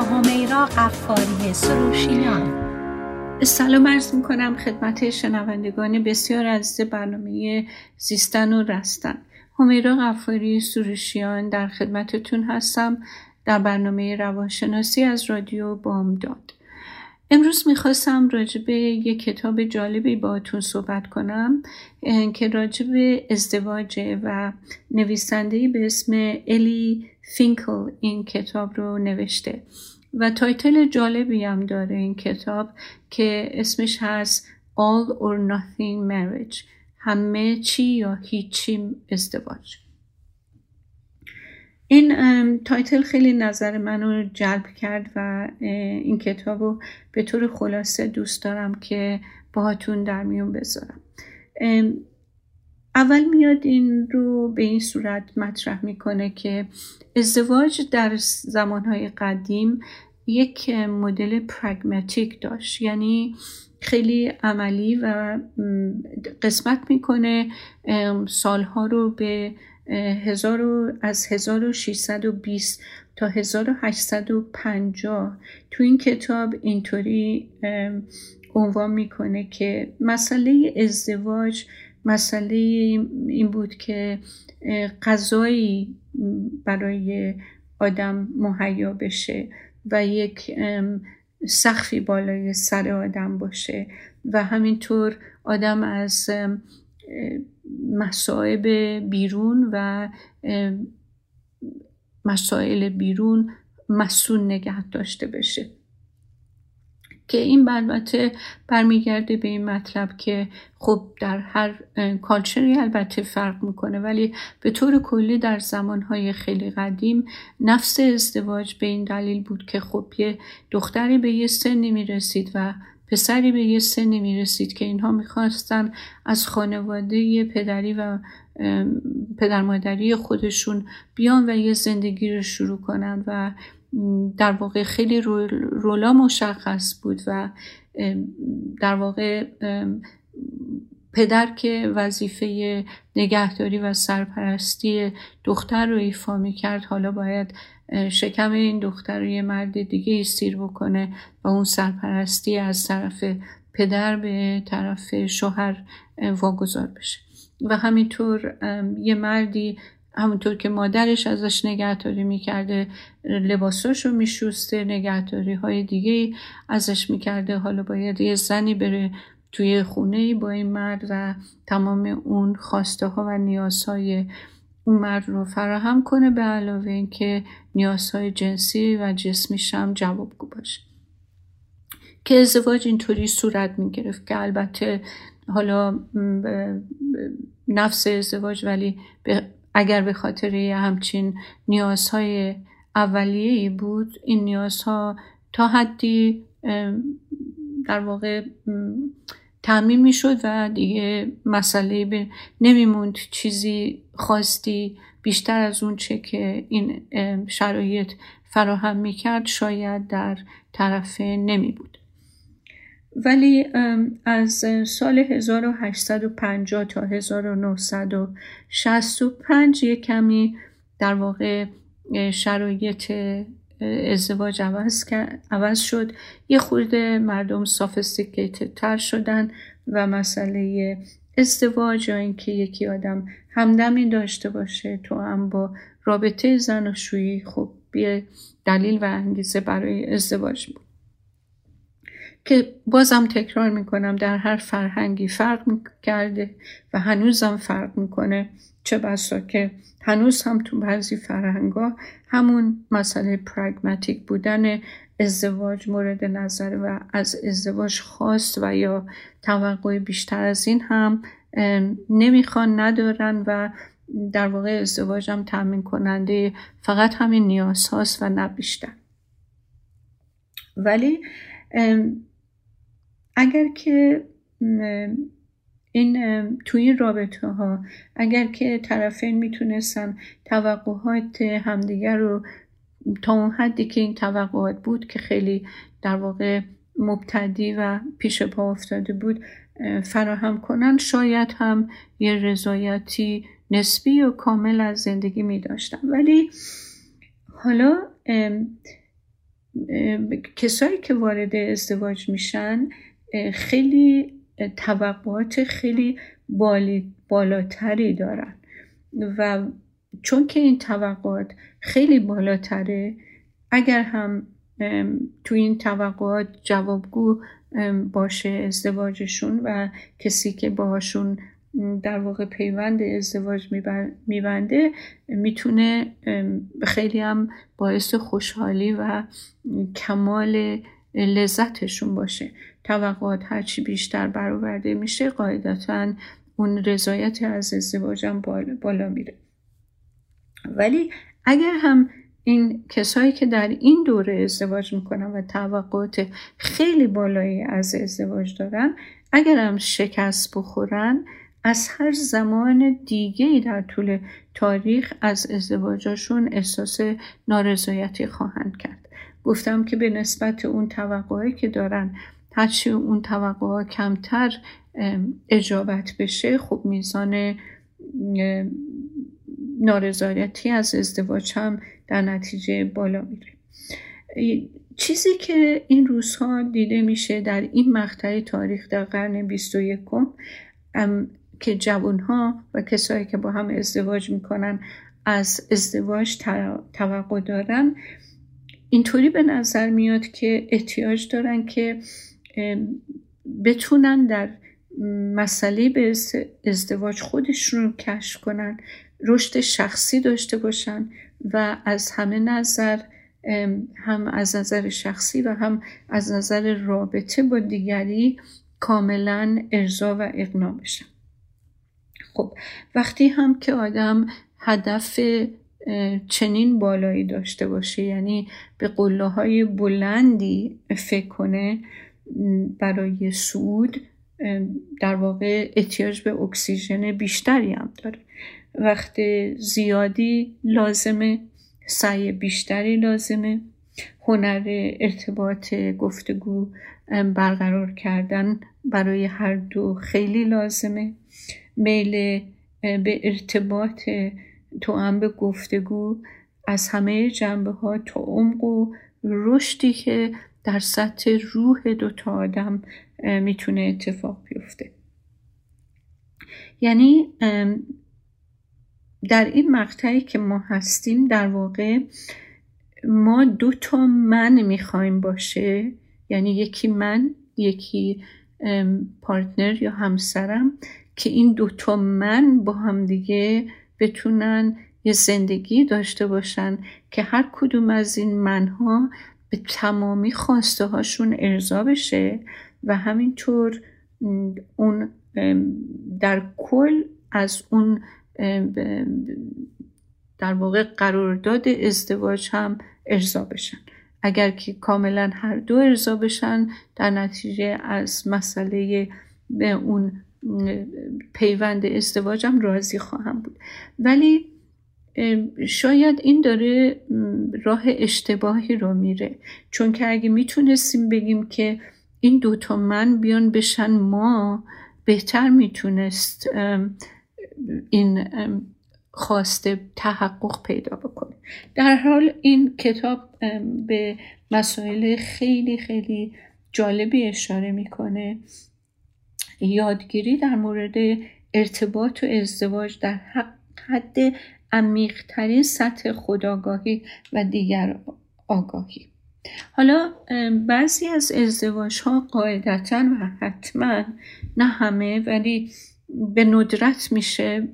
همیرا قفاری سروشیان. سلام عرض می کنم خدمت شنوندگان بسیار عزیز برنامه زیستن و رستن. همیرا غفاری سروشیان در خدمتتون هستم در برنامه روانشناسی از رادیو بامداد. امروز می‌خواستم راجع به یک کتاب جالبی باهاتون صحبت کنم که راجع به ازدواجه و نویسندهی به اسم الی فینکل این کتاب رو نوشته. و title جالبی هم داره این کتاب که اسمش هست All or Nothing Marriage. همه چی یا هیچی ازدواج. این title خیلی نظر منو جلب کرد و این کتاب رو به طور خلاصه دوست دارم که باهاتون در میون بذارم. اول میاد این رو به این صورت مطرح می‌کنه که ازدواج در زمانهای قدیم یک مدل پرگماتیک داشت. یعنی خیلی عملی و قسمت می‌کنه سالها رو به هزار از 1620 تا 1850 تو این کتاب اینطوری عنوان می‌کنه که مسئله ازدواج مسئله این بود که غذایی برای آدم مهیا بشه و یک سخفی بالای سر آدم باشه و همینطور آدم از مسائب بیرون و مسائل بیرون مسون نگه داشته بشه. که این البته برمیگرده به این مطلب که خب در هر کالچری البته فرق می‌کنه ولی به طور کلی در زمانهای خیلی قدیم نفس ازدواج به این دلیل بود که خب یه دختری به یه سنی می‌رسید و پسری به یه سنی می‌رسید که اینها می‌خواستن از خانواده پدری و پدر مادری خودشون بیان و یه زندگی رو شروع کنن و در واقع خیلی رولا مشخص بود و در واقع پدر که وظیفه نگهداری و سرپرستی دختر رو ایفا می کرد حالا باید شکم این دختر رو یه مرد دیگه سیر بکنه و اون سرپرستی از طرف پدر به طرف شوهر واگذار بشه. و همینطور یه مردی همونطور که مادرش ازش نگهداری می‌کرده لباساش رو میشوسته نگهداری های دیگه ازش می‌کرده. حالا باید یه زنی بره توی خونه با این مرد و تمام اون خواسته ها و نیازهای اون مرد رو فراهم کنه به علاوه اینکه نیازهای جنسی و جسمیش هم جوابگو باشه. که ازدواج اینطوری صورت می گرفت که البته حالا نفس ازدواج ولی اگر به خاطر همچین نیازهای اولیه بود این نیازها تا حدی در واقع تعمین می‌شد و دیگه مسئله به نمیموند چیزی خواستی بیشتر از اون چه که این شرایط فراهم می‌کرد شاید در طرف نمی بود. ولی از سال 1850 تا 1965 یک کمی در واقع شرایط ازدواج عوض, شد. یه خورده مردم سافستیکیتد تر شدن و مسئله ازدواج یا اینکه یکی آدم همدمی داشته باشه تو هم با رابطه زن و شویی خب یه دلیل و انگیزه برای ازدواج بود. که بازم تکرار می‌کنم در هر فرهنگی فرق کرده و هنوزم فرق می‌کنه چه بسا که هنوز هم تو بعضی فرهنگا همون مسئله پرگماتیک بودن ازدواج مورد نظر و از ازدواج خواست و یا توقع بیشتر از این هم نمی‌خوان ندارن و در واقع ازدواج هم تامین کننده فقط همین نیاز هاست و نه بیشتر. ولی اگر که این تو این رابطه ها اگر که طرفین می‌تونستن توقعات همدیگر رو تا اون حدی که این توقعات بود که خیلی در واقع مبتدی و پیش پا افتاده بود فراهم کنن شاید هم یه رضایتی نسبی و کامل از زندگی می داشتن ولی حالا کسایی که وارد ازدواج میشن خیلی توقعات خیلی بالاتری دارن. و چون که این توقعات خیلی بالاتره اگر هم تو این توقعات جوابگو باشه ازدواجشون و کسی که باهاشون در واقع پیوند ازدواج میبنده می‌تونه خیلی هم باعث خوشحالی و کمال لذتشون باشه. توقعات هرچی بیشتر برآورده میشه قاعدتا اون رضایت از ازدواجم بالا, بالا میره. ولی اگر هم این کسایی که در این دوره ازدواج می‌کنن و توقعات خیلی بالایی از ازدواج دارن اگر هم شکست بخورن از هر زمان دیگه در طول تاریخ از ازدواجاشون احساس نارضایتی خواهند کرد. گفتم که به نسبت اون توقعی که دارن هرچی اون توقع کمتر اجابت بشه خب میزان نارضایتی از ازدواج هم در نتیجه بالا میره. چیزی که این روزها دیده میشه در این مقطع تاریخ در قرن 21 که جوانها و کسایی که با هم ازدواج می‌کنن از ازدواج توقع دارن اینطوری به نظر میاد که احتیاج دارن که بتونن در مسئله به ازدواج خودشون رو کشف کنن رشد شخصی داشته باشن و از همه نظر هم از نظر شخصی و هم از نظر رابطه با دیگری کاملا ارضا و اقنا بشن. خب وقتی هم که آدم هدف چنین بالایی داشته باشه. یعنی به قله های بلندی فکر کنه برای سود در واقع احتیاج به اکسیژن بیشتری هم داره. وقت زیادی لازمه سعی بیشتری لازمه. هنر ارتباط گفتگو برقرار کردن برای هر دو خیلی لازمه. میل به ارتباط تو هم به گفتگو از همه جنبه ها تا عمق و رشدی که در سطح روح دوتا آدم می‌تونه اتفاق بیفته. یعنی در این مقطعی که ما هستیم در واقع ما دو تا من می‌خوایم باشه. یعنی یکی من یکی پارتنر یا همسرم که این دوتا من با هم دیگه بتونن یه زندگی داشته باشن که هر کدوم از این منها به تمامی خواسته هاشون ارضا بشه و همینطور اون در کل از اون در واقع قرارداد ازدواج هم ارضا بشن. اگر که کاملا هر دو ارضا بشن در نتیجه از مسئله به اون پیوند ازدواجم راضی خواهم بود. ولی شاید این داره راه اشتباهی رو میره. چون که اگه می‌تونستیم بگیم که این دوتا من بیان بشن ما بهتر می‌تونست این خواسته تحقق پیدا بکنه. در حال این کتاب به مسائل خیلی خیلی جالبی اشاره می‌کنه. یادگیری در مورد ارتباط و ازدواج در حد عمیقترین سطح خداگاهی و دیگر آگاهی. حالا بعضی از ازدواج ها قاعدتا و حتما نه همه ولی به ندرت میشه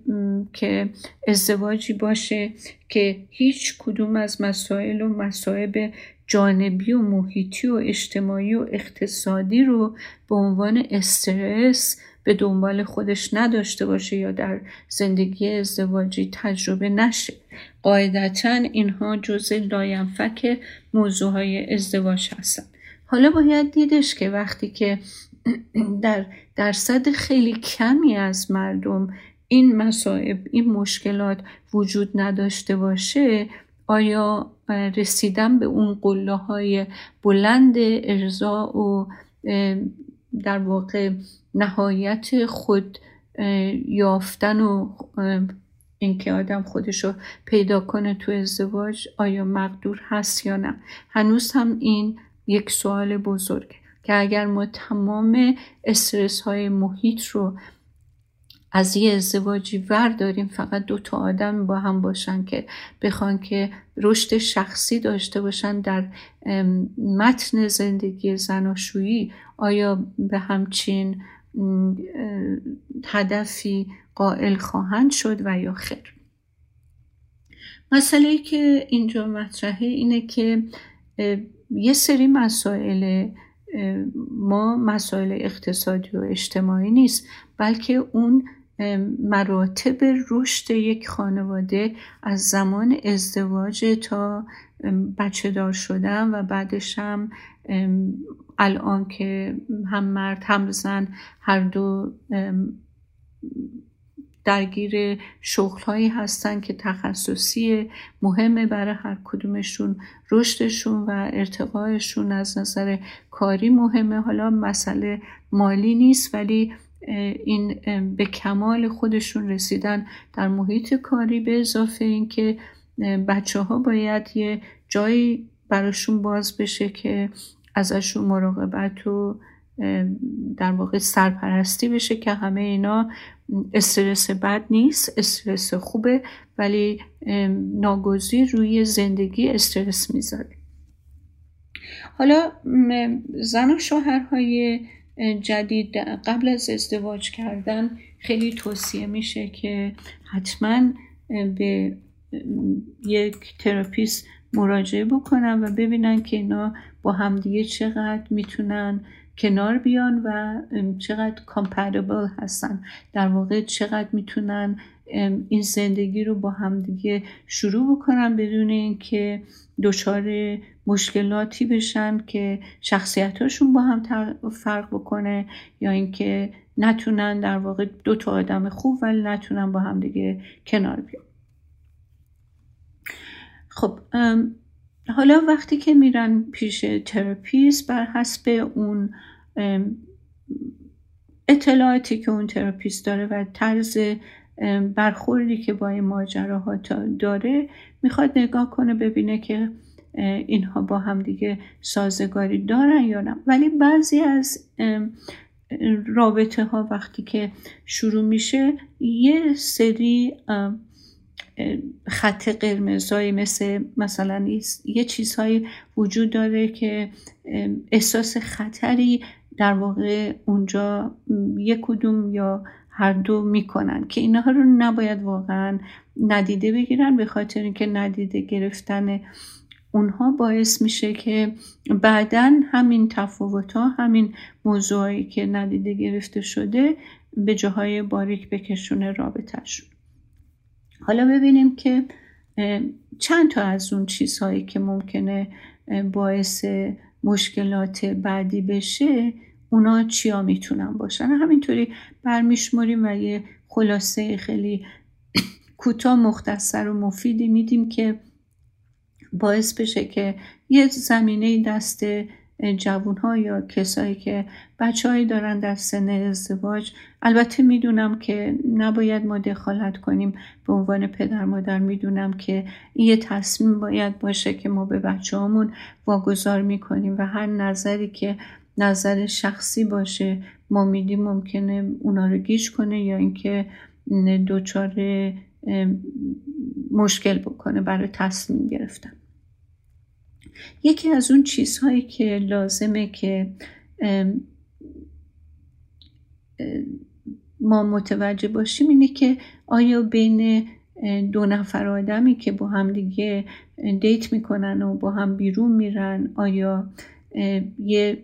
که ازدواجی باشه که هیچ کدوم از مسائل و مسائب جانبی و محیطی و اجتماعی و اقتصادی رو به عنوان استرس به دنبال خودش نداشته باشه یا در زندگی ازدواجی تجربه نشه. قاعدتا اینها جزء لاینفک موضوع های ازدواج هستن. حالا باید دیدش که وقتی که در درصد خیلی کمی از مردم این مسائب این مشکلات وجود نداشته باشه آیا رسیدن به اون قله های بلند ارزا و در واقع نهایت خود یافتن و اینکه آدم خودشو پیدا کنه تو ازدواج آیا مقدور هست یا نه؟ هنوز هم این یک سوال بزرگ که اگر ما تمام استرس های محیط رو از یه ازدواجی ور داریم فقط دو تا آدم با هم باشن که بخوان که رشد شخصی داشته باشن در متن زندگی زناشویی. آیا به همچین هدفی قائل خواهند شد و یا خیر؟ مسئله که اینجا مطرحه اینه که یه سری مسائل ما مسائل اقتصادی و اجتماعی نیست بلکه اون مراتب رشد یک خانواده از زمان ازدواج تا بچه دار شدن و بعدش هم الان که هم مرد هم زن هر دو درگیر شغل هایی هستن که تخصصی مهمه برای هر کدومشون رشدشون و ارتقایشون از نظر کاری مهمه. حالا مسئله مالی نیست ولی این به کمال خودشون رسیدن در محیط کاری به اضافه اینکه بچه ها باید یه جایی براشون باز بشه که ازشون مراقبت و در واقع سرپرستی بشه که همه اینا استرس بد نیست استرس خوبه ولی ناگزیر روی زندگی استرس می‌ذاره. حالا زن و شوهرهای جدید قبل از ازدواج کردن خیلی توصیه میشه که حتما به یک therapist مراجعه بکنن و ببینن که اینا با همدیگه چقدر می‌تونن کنار بیان و چقدر compatible هستن. در واقع چقدر می‌تونن این زندگی رو با همدیگه شروع بکنن بدون اینکه دچار مشکلاتی بشن که شخصیتاشون با هم فرق بکنه یا اینکه نتونن در واقع دو تا آدم خوب ولی نتونن با هم دیگه کنار بیان. خب حالا وقتی که میرن پیش تراپیست بر حسب اون اطلاعاتی که اون تراپیست داره و طرز برخوردی که با این ماجراها داره می‌خواد نگاه کنه ببینه که اینها با هم دیگه سازگاری دارن یا نه. ولی بعضی از رابطه ها وقتی که شروع میشه یه سری خط قرمزایی مثل مثلا یه چیزهایی وجود داره که احساس خطری در واقع اونجا یک کدوم یا هر دو می‌کنن که اینها رو نباید واقعا ندیده بگیرن به خاطر اینکه ندیده گرفتن اونها باعث میشه که بعدا همین تفاوت ها همین موضوعی که ندیده گرفته شده به جاهای باریک بکشونه رابطهشون حالا ببینیم که چند تا از اون چیزهایی که ممکنه باعث مشکلات بعدی بشه اونا چیا می‌تونن باشن؟ همینطوری برمیشماریم و یه خلاصه خیلی کوتاه مختصر و مفیدی میدیم که باعث بشه که یه زمینه دست جوون ها یا کسایی که بچههایی دارن در سن ازدواج البته می‌دونم که نباید ما دخالت کنیم. به عنوان پدر مادر می‌دونم که یه تصمیم باید باشه که ما به بچه همون واگذار می‌کنیم و هر نظری که نظر شخصی باشه ما میدیم ممکنه اونا رو گیش کنه یا اینکه دچار مشکل بکنه برای تصمیم گرفتن. یکی از اون چیزهایی که لازمه که ما متوجه باشیم اینه که آیا بین دو نفر آدمی که با هم دیگه دیت می‌کنن و با هم بیرون میرن آیا یه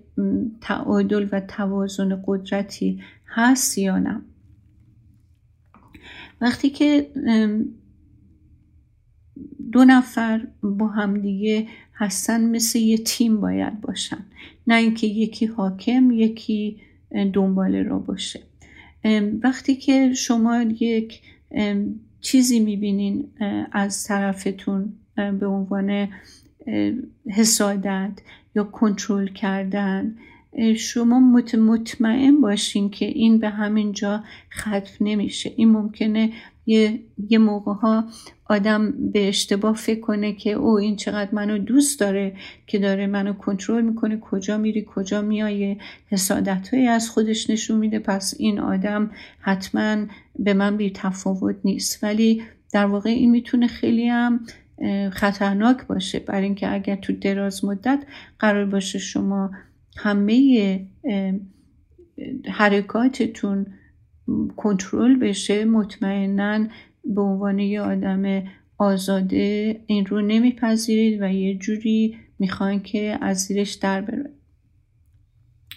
تعادل و توازن قدرتی هست یا نه؟ وقتی که دو نفر با همدیگه هستن مثل یه تیم باید باشن. نه اینکه یکی حاکم یکی دنبال را باشه. وقتی که شما یک چیزی می‌بینین از طرفتون به عنوان حسادت یا کنترل کردن شما مطمئن باشین که این به همین جا ختم نمیشه. این ممکنه یه, یه موقع ها آدم به اشتباه فکر کنه که او این چقدر منو دوست داره که داره منو کنترل می‌کنه کجا میری کجا میای حسادت هایی از خودش نشون میده. پس این آدم حتما به من بی تفاوت نیست. ولی در واقع این می‌تونه خیلی هم خطرناک باشه. برای اینکه اگر تو دراز مدت قرار باشه شما همه حرکاتتون کنترل بشه مطمئنا به عنوان یه آدم آزاده این رو نمیپذیرید و یه جوری می‌خواین که از زیرش در بره.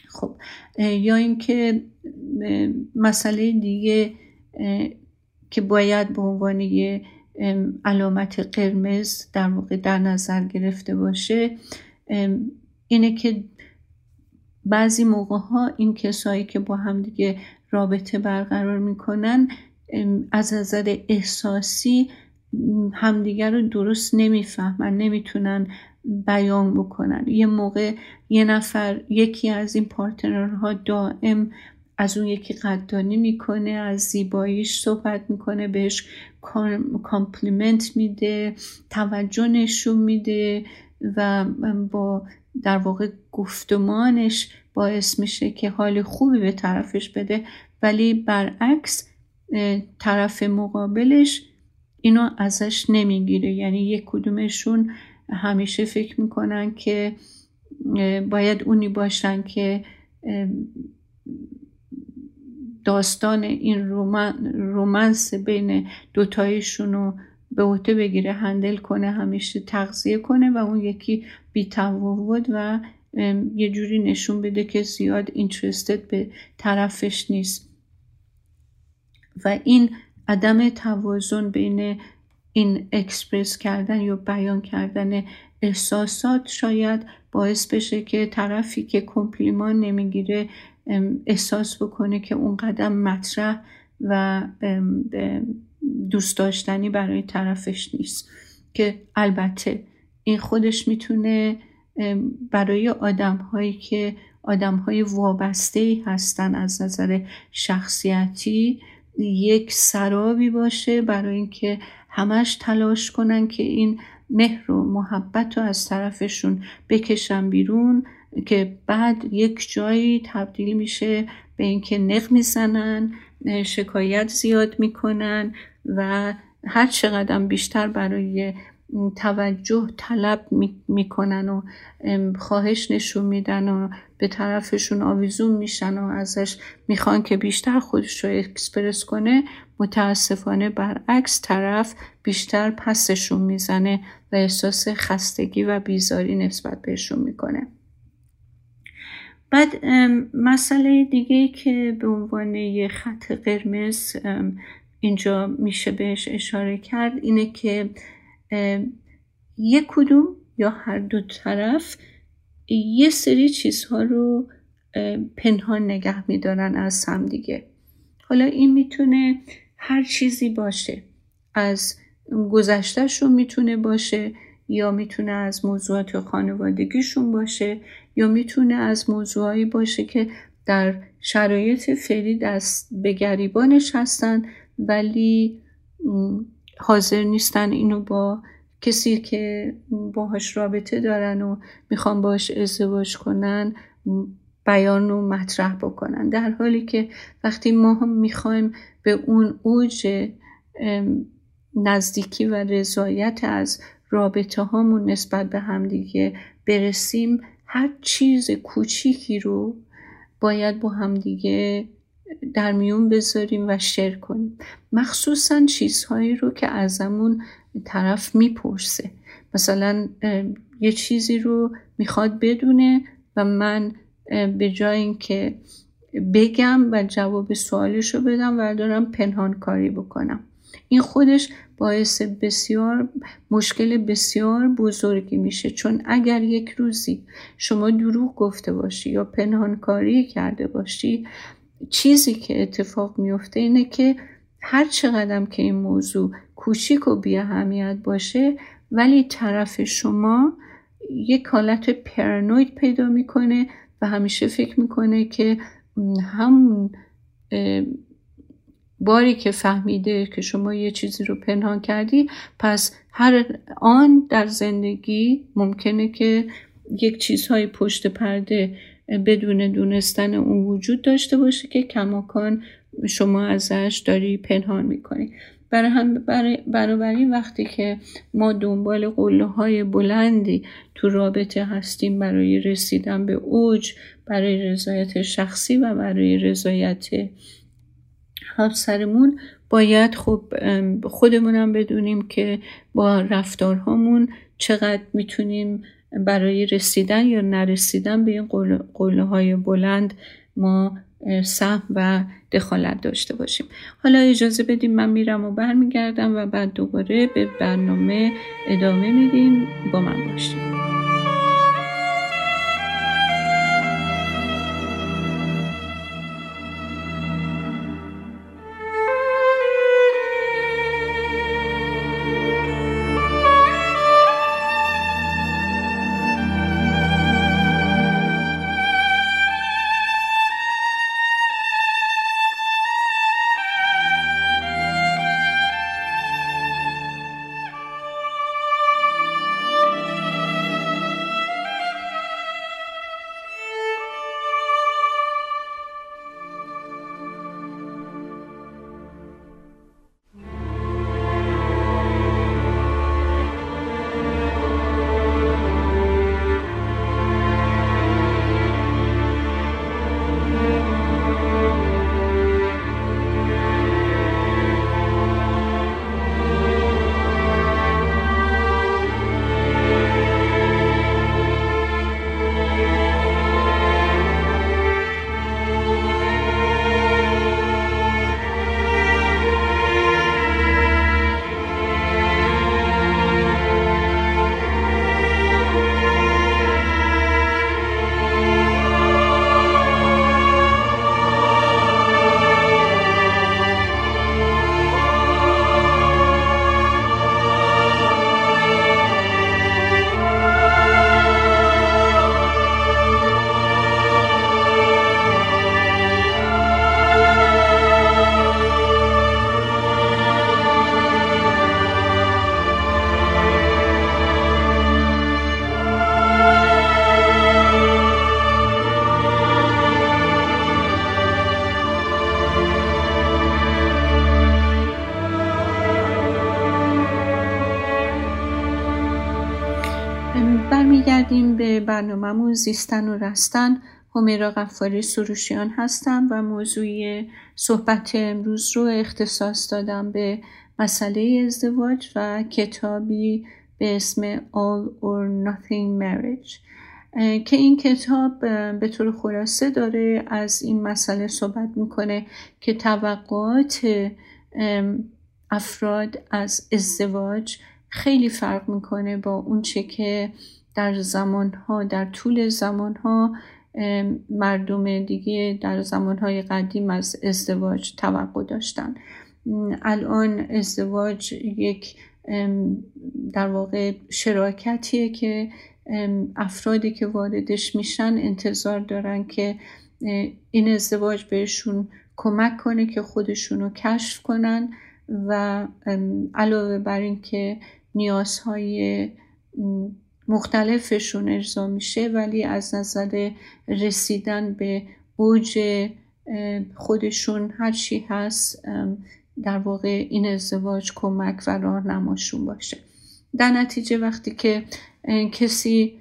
خب یا اینکه مسئله دیگه که باید به عنوان یه علامت قرمز در واقع در نظر گرفته باشه اینه که بعضی موقع ها این کسایی که با هم دیگه رابطه برقرار می‌کنن از نظر احساسی همدیگر رو درست نمی‌فهمن نمی‌تونن بیان بکنن. یه موقع یه نفر یکی از این partner ها دائم از اون یکی قدردانی می‌کنه از زیباییش صحبت می‌کنه بهش compliment میده توجه نشون میده و با در واقع گفتمانش باعث میشه که حال خوبی به طرفش بده ولی برعکس طرف مقابلش اینو ازش نمی‌گیره. یعنی یک کدومشون همیشه فکر می‌کنن که باید اونی باشن که داستان این رومنس بین دوتایشون رو به عهده بگیره هندل کنه همیشه تغذیه کنه و اون یکی بیتفاوت و یه جوری نشون بده که زیاد اینترستد به طرفش نیست. و این عدم توازن بین این اکسپرس کردن یا بیان کردن احساسات شاید باعث بشه که طرفی که کمپلیمان نمی‌گیره احساس بکنه که اون قدم مطرح و دوست داشتنی برای طرفش نیست. که البته این خودش می‌تونه برای آدم هایی که آدم های وابسته هستن از نظر شخصیتی یک سرابی باشه برای اینکه همش تلاش کنن که این مهر و محبت رو از طرفشون بکشن بیرون که بعد یک جایی تبدیل میشه به اینکه نق می‌زنن شکایت زیاد می‌کنن. و هر چقدر بیشتر برای توجه طلب می‌کنن و خواهش نشون میدن و به طرفشون آویزون میشن و ازش می‌خوان که بیشتر خودش رو اکسپرس کنه متاسفانه برعکس طرف بیشتر پسشون می‌زنه و احساس خستگی و بیزاری نسبت بهشون می‌کنه. بعد مسئله دیگه که به عنوان یه خط قرمز اینجا میشه بهش اشاره کرد اینه که یک کدوم یا هر دو طرف یه سری چیزها رو پنهان نگه میدارن از هم دیگه. حالا این می‌تونه هر چیزی باشه. از گذشتهشون می‌تونه باشه یا می‌تونه از موضوعات خانوادگیشون باشه یا می‌تونه از موضوعایی باشه که در شرایط فعلی دست به گریبانش هستن. ولی حاضر نیستن اینو با کسی که باهاش رابطه دارن و می‌خوان باش ازدواج کنن بیان و مطرح بکنن. در حالی که وقتی ما هم می‌خوایم به اون اوج نزدیکی و رضایت از رابطه هامون نسبت به همدیگه برسیم هر چیز کوچیکی رو باید با همدیگه در میون بذاریم و شیر کنیم. مخصوصا چیزهایی رو که ازمون طرف می‌پرسه. مثلا یه چیزی رو می‌خواد بدونه و من به جای اینکه بگم و جواب سوالش رو بدم و دارم پنهان کاری بکنم. این خودش باعث بسیار مشکل بسیار بزرگی میشه. چون اگر یک روزی شما دروغ گفته باشی یا پنهانکاری کرده باشی چیزی که اتفاق میفته اینه که هر چقدر که این موضوع کوچیک و بی اهمیت باشه ولی طرف شما یک حالت پرانوید پیدا می‌کنه و همیشه فکر می‌کنه که همون باری که فهمیده که شما یه چیزی رو پنهان کردی پس هر آن در زندگی ممکنه که یک چیزهای پشت پرده بدون دونستن اون وجود داشته باشه که کماکان شما ازش داری پنهان می‌کنی. برای هم بنابراین وقتی که ما دنبال قله های بلندی تو رابطه هستیم برای رسیدن به اوج برای رضایت شخصی و برای رضایت همسرمون باید خب خودمونم بدونیم که با رفتارهامون چقدر می‌تونیم برای رسیدن یا نرسیدن به این قله های بلند ما سهم و دخالت داشته باشیم. حالا اجازه بدیم من میرم و برمیگردم و بعد دوباره به برنامه ادامه میدیم. با من باشیم زیستن و رستن همیرا قفاری سروشیان هستم و موضوع صحبت امروز رو اختصاص دادم به مسئله ازدواج و کتابی به اسم All or Nothing Marriage. که این کتاب به طور خلاصه داره از این مسئله صحبت می‌کنه که توقعات افراد از ازدواج خیلی فرق می‌کنه با اون چه که در زمانها در طول زمانها مردم دیگه در زمانهای قدیم از ازدواج توقع داشتن. الان ازدواج یک در واقع شراکتیه که افرادی که واردش میشن انتظار دارن که این ازدواج بهشون کمک کنه که خودشونو کشف کنن و علاوه بر اینکه نیازهای مختلفشون ارضا میشه ولی از نظر رسیدن به اوج خودشون هر چی هست در واقع این ازدواج کمک و راهنماشون باشه. در نتیجه وقتی که کسی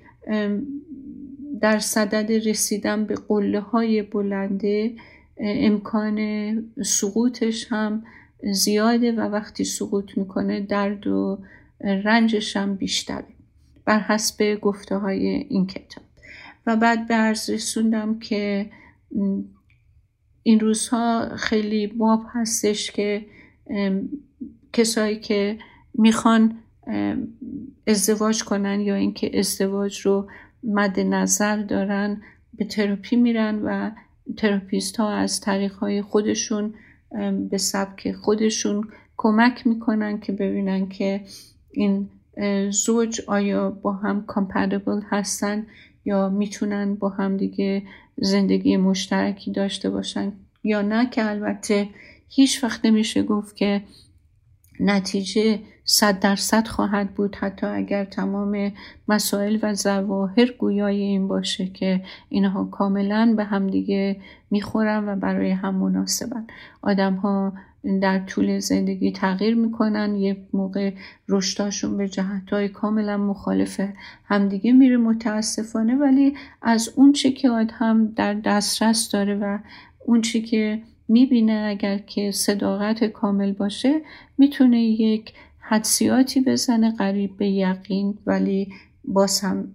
در صدد رسیدن به قله های بلنده امکان سقوطش هم زیاده و وقتی سقوط می‌کنه درد و رنجش هم بیشتره. بر حسب گفته های این کتاب. و بعد به عرض رسوندم که این روزها خیلی باب هستش که کسایی که می‌خوان ازدواج کنن یا اینکه ازدواج رو مد نظر دارن به تراپی میرن و therapist ها از طریق های خودشون به سبک خودشون کمک می‌کنن که ببینن که این زوج آیا با هم compatible هستن یا می‌تونن با هم دیگه زندگی مشترکی داشته باشن یا نه؟ که البته هیچ وقت نمیشه گفت که نتیجه صد درصد خواهد بود حتی اگر تمام مسائل و ظواهر گویای این باشه که اینها کاملا به همدیگه می‌خورن و برای هم مناسبن. آدم ها در طول زندگی تغییر می‌کنن. یه موقع رشداشون به جهت های کاملا مخالف همدیگه میره متاسفانه ولی از اون چی که آدم در دسترس داره و اون چی که می‌بینه اگر که صداقت کامل باشه می‌تونه یک حدسیاتی بزنه قریب به یقین ولی باز هم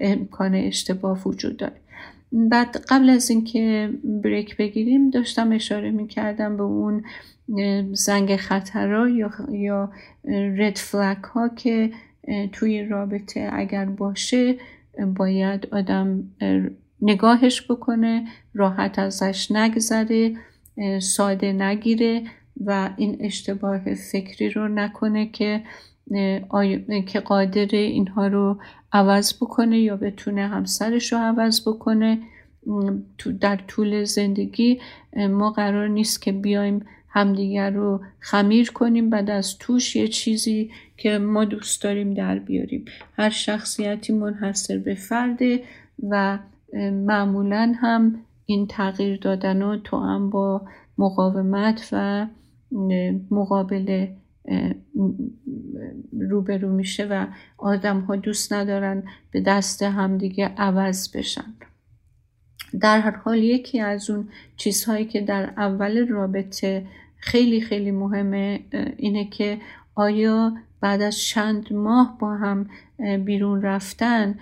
امکان اشتباه وجود داره. بعد قبل از اینکه بریک بگیریم داشتم اشاره می‌کردم به اون زنگ خطرها یا یا رد فلک ها که توی رابطه اگر باشه باید آدم نگاهش بکنه راحت ازش نگذره ساده نگیره و این اشتباه فکری رو نکنه که که قادر اینها رو عوض بکنه یا بتونه همسرش رو عوض بکنه. در طول زندگی ما قرار نیست که بیایم همدیگر رو خمیر کنیم. بعد از توش یه چیزی که ما دوست داریم در بیاریم. هر شخصیتی منحصر به فرده و معمولا هم این تغییر دادن و تو هم با مقاومت و مقابله روبرو میشه و آدم ها دوست ندارن به دست همدیگه عوض بشن. در هر حال یکی از اون چیزهایی که در اول رابطه خیلی خیلی مهمه اینه که آیا بعد از چند ماه با هم بیرون رفتن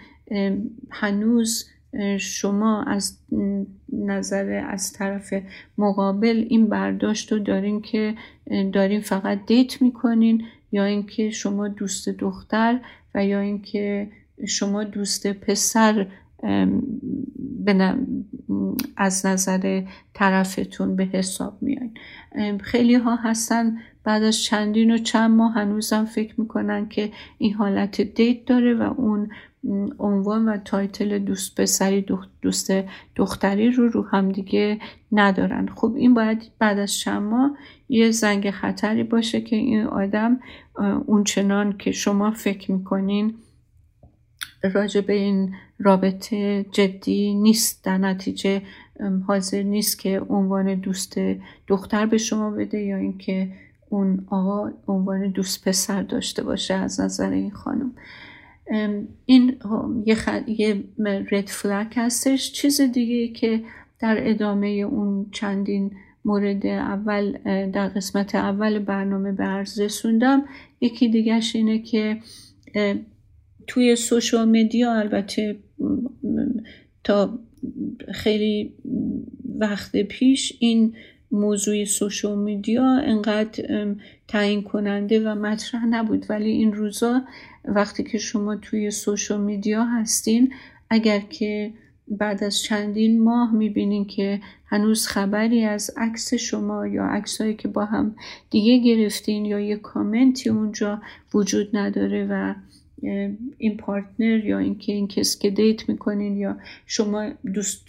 هنوز شما از نظر از طرف مقابل این برداشت رو دارین که دارین فقط دیت می‌کنین یا اینکه شما دوست دختر و یا اینکه شما دوست پسر از نظر طرفتون به حساب میاین. خیلی ها هستن بعد از چندین و چند ماه هنوزم فکر می‌کنن که این حالت date داره و اون عنوان و title دوست پسری دوست دختری رو رو همدیگه ندارن. خب این باید بعد از چند ماه یه زنگ خطری باشه که این آدم اونچنان که شما فکر می‌کنین راجع به این رابطه جدی نیست. در نتیجه حاضر نیست که عنوان دوست دختر به شما بده یا اینکه اون آقا عنوان دوست پسر داشته باشه از نظر این خانم. این یه, خد... یه رد فلک هستش. چیز دیگه که در ادامه اون چندین مورد اول در قسمت اول برنامه به عرض رسوندم یکی دیگهش اینه که توی سوشال مدیا البته تا خیلی وقت پیش این موضوع سوشال میدیا انقدر تعیین کننده و مطرح نبود. ولی این روزا وقتی که شما توی سوشال میدیا هستین اگر که بعد از چندین ماه می‌بینین که هنوز خبری از عکس شما یا عکسهایی که با هم دیگه گرفتین یا یه کامنتی اونجا وجود نداره و این پارتنر یا اینکه این کس که دیت می‌کنین یا شما دوست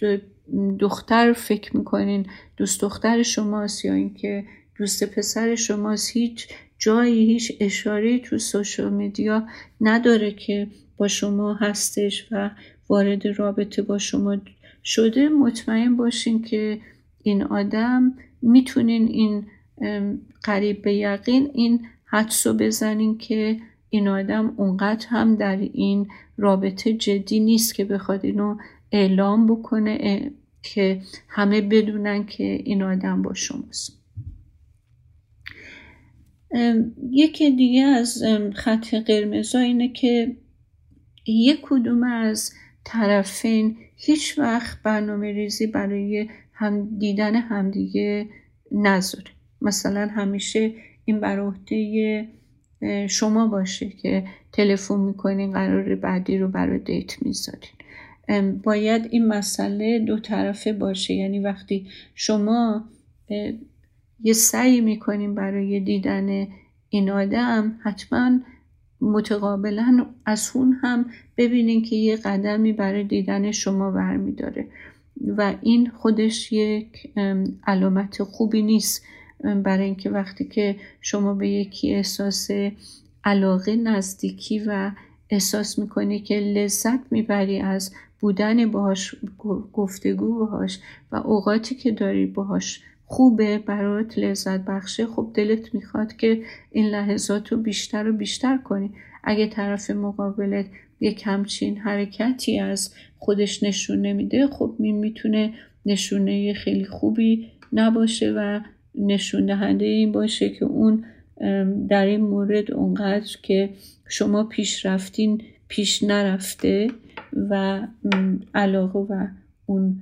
دختر فکر می‌کنین دوست دختر شماست یا اینکه دوست پسر شماست هیچ جایی هیچ اشاره تو سوشال میدیا نداره که با شما هستش و وارد رابطه با شما شده. مطمئن باشین که این آدم می‌تونین این قریب به یقین این حدس بزنین که این آدم اونقدر هم در این رابطه جدی نیست که بخواد اینو اعلام بکنه که همه بدونن که این آدم با شماست. یکی دیگه از خط قرمزا اینه که یک کدوم از طرفین هیچ وقت برنامه ریزی برای هم دیدن همدیگه نذاره. مثلا همیشه این بر شما باشه که تلفن می‌کنین قرار بعدی رو برای دیت می‌ذارین. باید این مسئله دو طرفه باشه. یعنی وقتی شما یه سعی می‌کنین برای دیدن این آدم حتما متقابلا از اون هم ببینین که یه قدمی برای دیدن شما برمیداره. و این خودش یک علامت خوبی نیست. برای اینکه وقتی که شما به یکی احساس علاقه نزدیکی و احساس می‌کنی که لذت می‌بری از بودن باهاش گفتگو باهاش و اوقاتی که داری باهاش خوبه برات لذت بخشه خب دلت می‌خواد که این لحظات رو بیشتر و بیشتر کنی. اگه طرف مقابلت یک همچین حرکتی از خودش نشون نمیده خب می‌تونه نشونه خیلی خوبی نباشه و نشون دهنده این باشه که اون در این مورد اونقدر که شما پیش رفتین پیش نرفته و علاقه و اون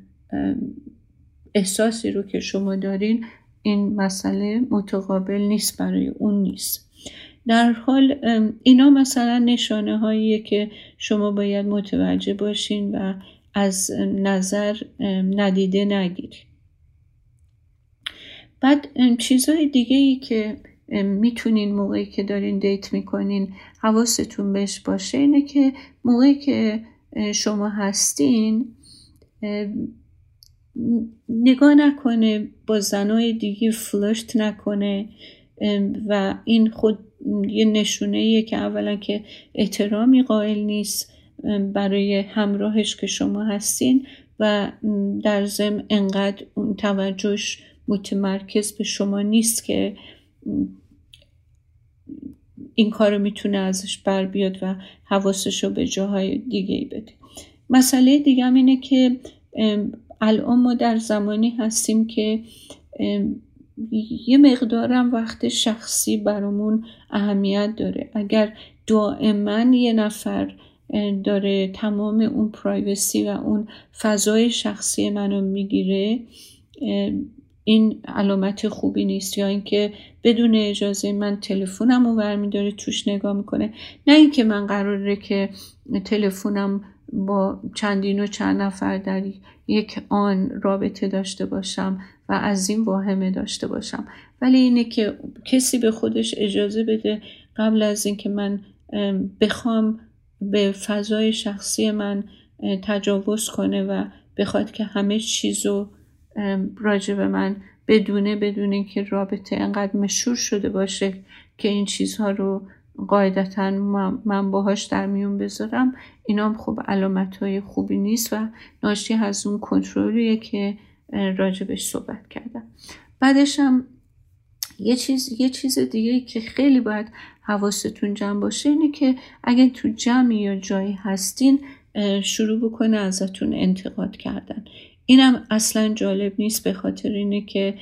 احساسی رو که شما دارین این مسئله متقابل نیست برای اون نیست. در حال اینا مثلا نشانه هاییه که شما باید متوجه باشین و از نظر ندیده نگیرید بعد چیزهای دیگه ای که می‌تونین موقعی که دارین دیت می‌کنین حواستون بهش باشه اینه که موقعی که شما هستین نگاه نکنه با زنای دیگه فلشت نکنه و این خود یه نشونه که اولا که احترامی قائل نیست برای همراهش که شما هستین و در ضمن انقدر اون توجهش متمرکز به شما نیست که این کار می‌تونه ازش بر بیاد و حواسش رو به جاهای دیگه بده. مسئله دیگه هم اینه که الان ما در زمانی هستیم که یه مقدارم وقت شخصی برامون اهمیت داره. اگر دائما یه نفر داره تمام اون پرایوسی و اون فضای شخصی منو می‌گیره این علامت خوبی نیست یا اینکه بدون اجازه من تلفنم رو برمیداره توش نگاه می‌کنه. نه اینکه من قراره که تلفنم با چندین و چند نفر در یک آن رابطه داشته باشم و از این واهمه داشته باشم. ولی اینه که کسی به خودش اجازه بده قبل از اینکه من بخوام به فضای شخصی من تجاوز کنه و بخواد که همه چیزو راجع به من بدونه بدونه که رابطه انقدر مشهور شده باشه که این چیزها رو قاعدتا من باهاش در میون بذارم. اینا خب علامت های خوبی نیست و ناشی از اون کنترلیه که راجبش صحبت کردم. بعدش هم یه چیز, یه چیز دیگه که خیلی باید حواستون جمع باشه اینه که اگه تو جمعی یا جایی هستین شروع بکنه ازتون انتقاد کردن. اینم اصلا جالب نیست به خاطر اینه که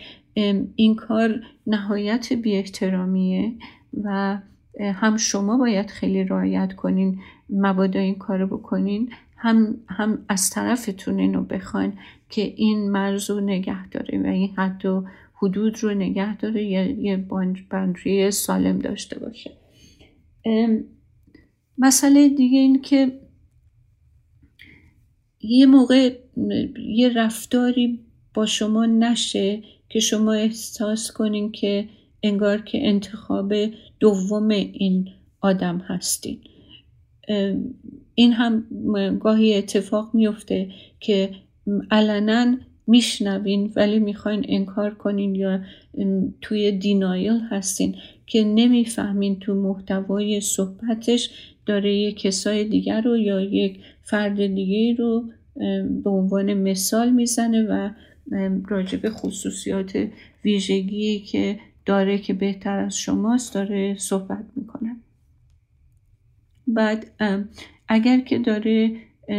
این کار نهایت بی احترامیه و هم شما باید خیلی رعایت کنین مبادا این کارو بکنین هم, هم از طرفتون اینو بخواین که این مرز رو نگه داره و این حد و حدود رو نگه داره یا یه بانجری سالم داشته باشه. مسئله دیگه این که یه موقع یه رفتاری با شما نشه که شما احساس کنین که انگار که انتخاب دوم این آدم هستین. این هم گاهی اتفاق میفته که علنا میشنوین ولی می‌خواین انکار کنین یا توی دینایل هستین که نمی‌فهمین تو محتوای صحبتش داره یک کسای دیگر رو یا یک فرد دیگه رو به عنوان مثال می‌زنه و راجع به خصوصیات ویژگی که داره که بهتر از شماست داره صحبت می‌کنه. بعد اگر که داره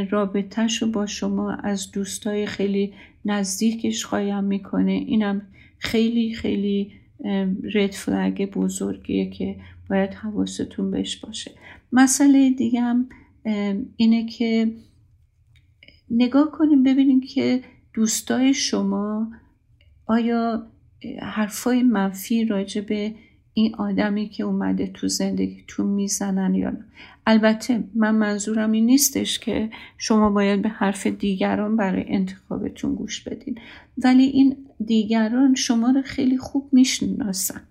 رابطهش رو با شما از دوستای خیلی نزدیکش قایم می‌کنه اینم خیلی خیلی رد فلگ بزرگیه که باید حواستون بهش باشه. مسئله دیگه هم اینه که نگاه کنیم ببینیم که دوستای شما آیا حرفای منفی راجع به این آدمی که اومده تو زندگیتون می‌زنن یا نه. البته من منظورم این نیستش که شما باید به حرف دیگران برای انتخابتون گوش بدین. ولی این دیگران شما رو خیلی خوب می‌شناسن.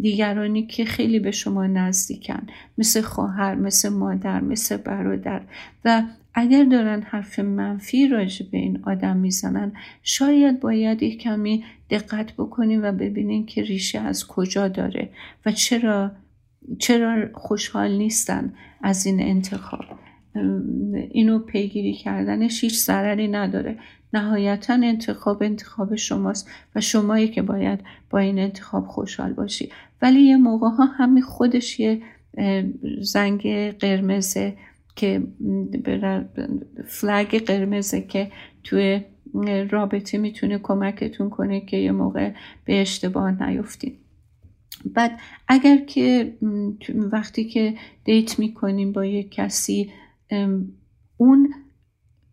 دیگرانی که خیلی به شما نزدیکن مثل خواهر مثل مادر مثل برادر. و اگر دارن حرف منفی راجع به این آدم می‌زنن شاید باید یک کمی دقت بکنیم و ببینیم که ریشه از کجا داره و چرا چرا خوشحال نیستن از این انتخاب. اینو پیگیری کردنش هیچ ضرری نداره. نهایتا انتخاب انتخاب شماست و شمایی که باید با این انتخاب خوشحال باشی. ولی یه موقع ها همین خودش یه زنگ قرمزه که فلگ قرمزه که توی رابطه می‌تونه کمکتون کنه که یه موقع به اشتباه نیفتید بعد اگر که وقتی که دیت می‌کنیم با یک کسی اون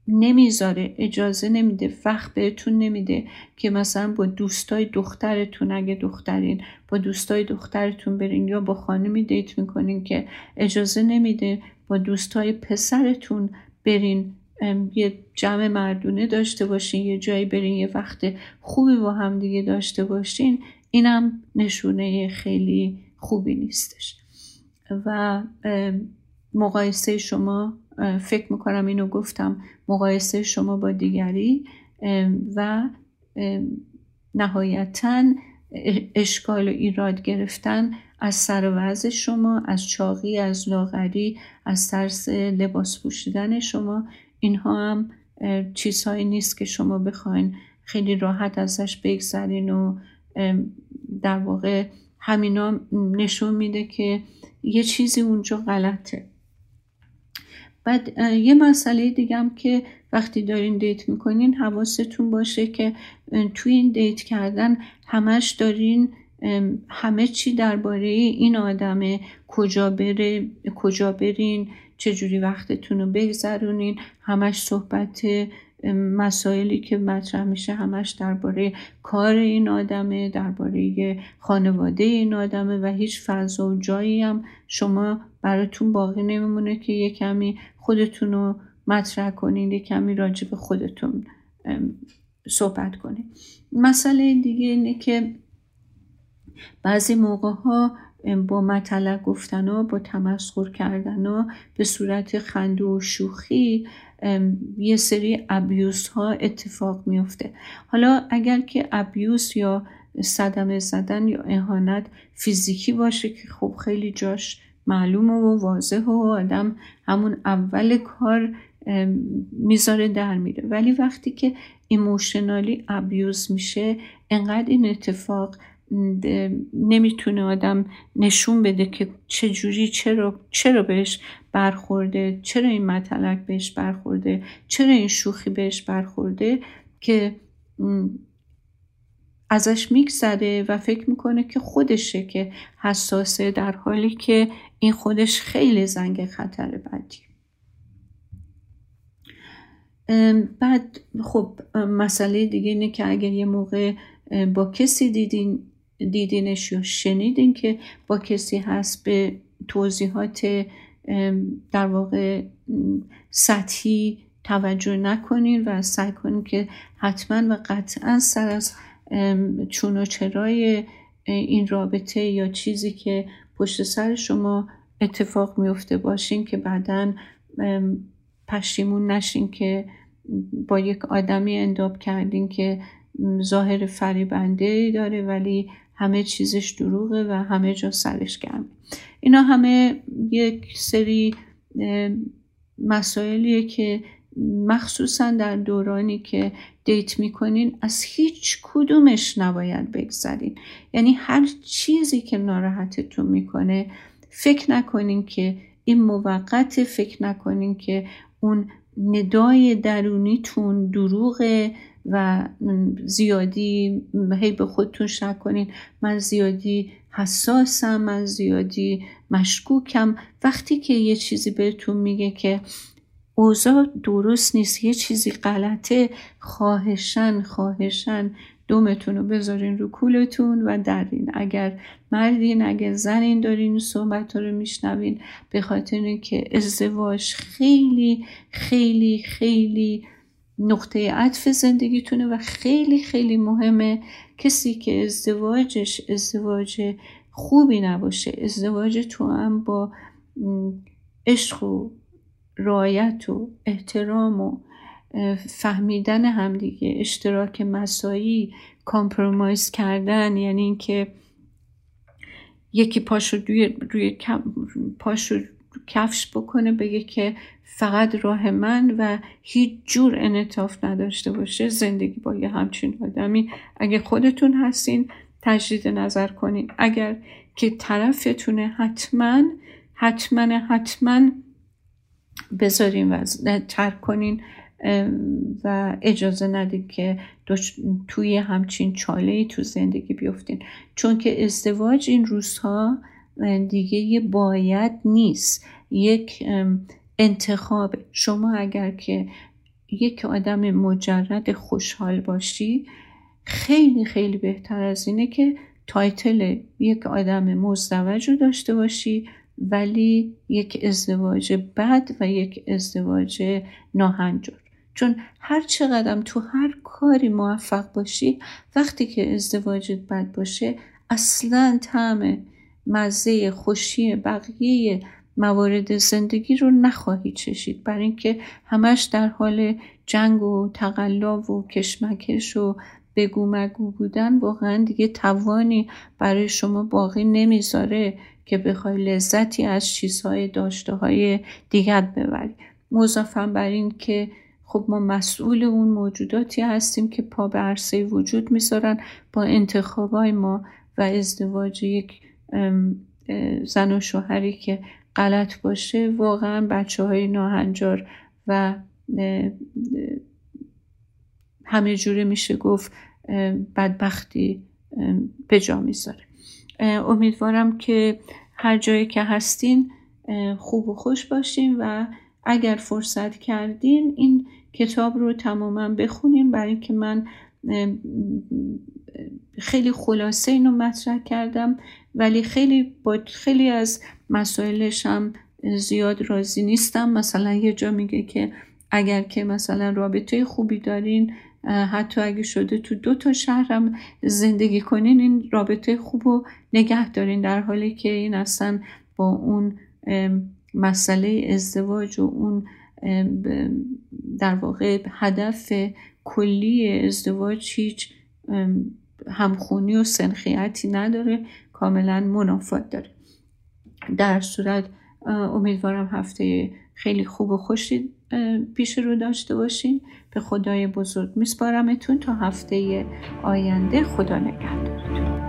نمی‌ذاره اجازه نمیده وقت بهتون نمیده که مثلا با دوستای دخترتون اگه دخترین با دوستای دخترتون برین یا با خانمی دیت می‌کنین که اجازه نمیده با دوستای پسرتون برین یه جمع مردونه داشته باشین یه جایی برین یه وقت خوبی با هم دیگه داشته باشین اینم نشونه خیلی خوبی نیستش. و مقایسه شما فکر می‌کنم اینو گفتم مقایسه شما با دیگری و نهایتا اشکال و ایراد گرفتن از سر وضع شما از چاقی از لاغری از ترس لباس پوشیدن شما. اینها هم چیزهایی نیست که شما بخواین خیلی راحت ازش بگذرین و در واقع همینا نشون میده که یه چیزی اونجا غلطه. بعد یه مسئله دیگه که وقتی دارین دیت می‌کنین حواستون باشه که توی این دیت کردن همش دارین همه چی درباره این آدمه کجا بره کجا برین چجوری وقتتون رو بگذرونین همش صحبت مسائلی که مطرح میشه همش درباره کار این آدمه درباره خانواده این آدمه و هیچ فضا و جایی هم شما براتون باقی نمیمونه که یه کمی خودتون رو مطرح کنین یه کمی راجع به خودتون صحبت کنین. مسئله دیگه اینه که بعضی موقع ها با مطلق گفتن ها با تمسخر کردن ها به صورت خنده و شوخی یه سری ابیوس ها اتفاق میفته حالا اگر که ابیوس یا صدمه زدن یا اهانت فیزیکی باشه که خب خیلی جاش معلومه و واضح و آدم همون اول کار می‌ذاره در میره. ولی وقتی که ایموشنالی ابیوز میشه انقدر این اتفاق نمی‌تونه آدم نشون بده که چجوری چرا چرا بهش برخورده چرا این مطلق بهش برخورده چرا این شوخی بهش برخورده که ازش میگذره و فکر می‌کنه که خودشه که حساسه در حالی که این خودش خیلی زنگ خطر بدی. بعد خب مسئله دیگه اینه که اگر یه موقع با کسی دیدین دیدینش یا شنیدین که با کسی هست به توضیحات در واقع سطحی توجه نکنین و سعی کنین که حتما و قطعا سر از چون و چرای این رابطه یا چیزی که پشت سر شما اتفاق میفته باشین که بعدا پشیمون نشین که با یک آدمی انداب کردین که ظاهر فریبنده داره ولی همه چیزش دروغه و همه جا سرش گرمه. اینا همه یک سری مسائلیه که مخصوصا در دورانی که دیت می‌کنین از هیچ کدومش نباید بگذرین. یعنی هر چیزی که ناراحتتون می‌کنه فکر نکنین که این موقت فکر نکنین که اون ندای درونیتون دروغه. و زیادی هی به خودتون شک کنین من زیادی حساسم من زیادی مشکوکم. وقتی که یه چیزی بهتون میگه که اوضاع درست نیست یه چیزی غلطه خواهشن خواهشن. دومتون رو بذارین رو کولتون و درین. اگر مردین اگر زنین دارین صحبت رو میشنوین به خاطر که ازدواج خیلی خیلی خیلی نقطه عطف زندگیتونه و خیلی خیلی مهمه کسی که ازدواجش ازدواج خوبی نباشه ازدواج تو هم با عشق و رعایت و احترام و فهمیدن همدیگه اشتراک مساعی compromise کردن یعنی اینکه یکی پاشو روی, روی پاشو کفش بکنه بگه که فقط راه من و هیچ جور انعطاف نداشته باشه زندگی با یه همچین آدمی. اگه خودتون هستین تجدید نظر کنین. اگر که طرفتونه حتما حتما حتما بذارین و ترک کنین و اجازه ندید که توی همچین چاله ای تو زندگی بیفتین. چون که ازدواج این روزها دیگه یه باید نیست. یک انتخاب شما اگر که یک آدم مجرد خوشحال باشی خیلی خیلی بهتر از اینه که تایتل یک آدم مزدوج رو داشته باشی ولی یک ازدواج بد و یک ازدواج ناهنجار. چون هر چقدر تو هر کاری موفق باشی وقتی که ازدواجت بد باشه اصلا طعم مزه خوشی بقیه موارد زندگی رو نخواهی چشید. برای اینکه همش در حال جنگ و تقلا و کشمکش و بگو مگو بودن واقعا دیگه توانی برای شما باقی نمی‌ذاره که بخوای لذتی از چیزهای داشته های دیگر ببری. مضافم بر این که خب ما مسئول اون موجوداتی هستیم که پا به عرصه وجود می‌ذارن. با انتخابای ما و ازدواج یک زن و شوهری که غلط باشه واقعا بچه های ناهنجار و همه جوره میشه گفت بدبختی به جا می‌ذاره. امیدوارم که هر جایی که هستین خوب و خوش باشین و اگر فرصت کردین این کتاب رو تماما بخونین. برای اینکه من خیلی خلاصه اینو مطرح کردم ولی خیلی با خیلی از مسائلش هم زیاد راضی نیستم. مثلا یه جا میگه که اگر که مثلا رابطه خوبی دارین حتی اگه شده تو دو تا شهر هم زندگی کنین این رابطه خوب رو نگه دارین در حالی که این اصلا با اون مسئله ازدواج و اون در واقع هدف کلی ازدواج هیچ همخونی و سنخیتی نداره کاملا منافات داره. در صورت امیدوارم هفته خیلی خوب و خوشی پیش رو داشته باشین. به خدای بزرگ میسپارمتون تا هفته آینده. خدا نگهدارتون.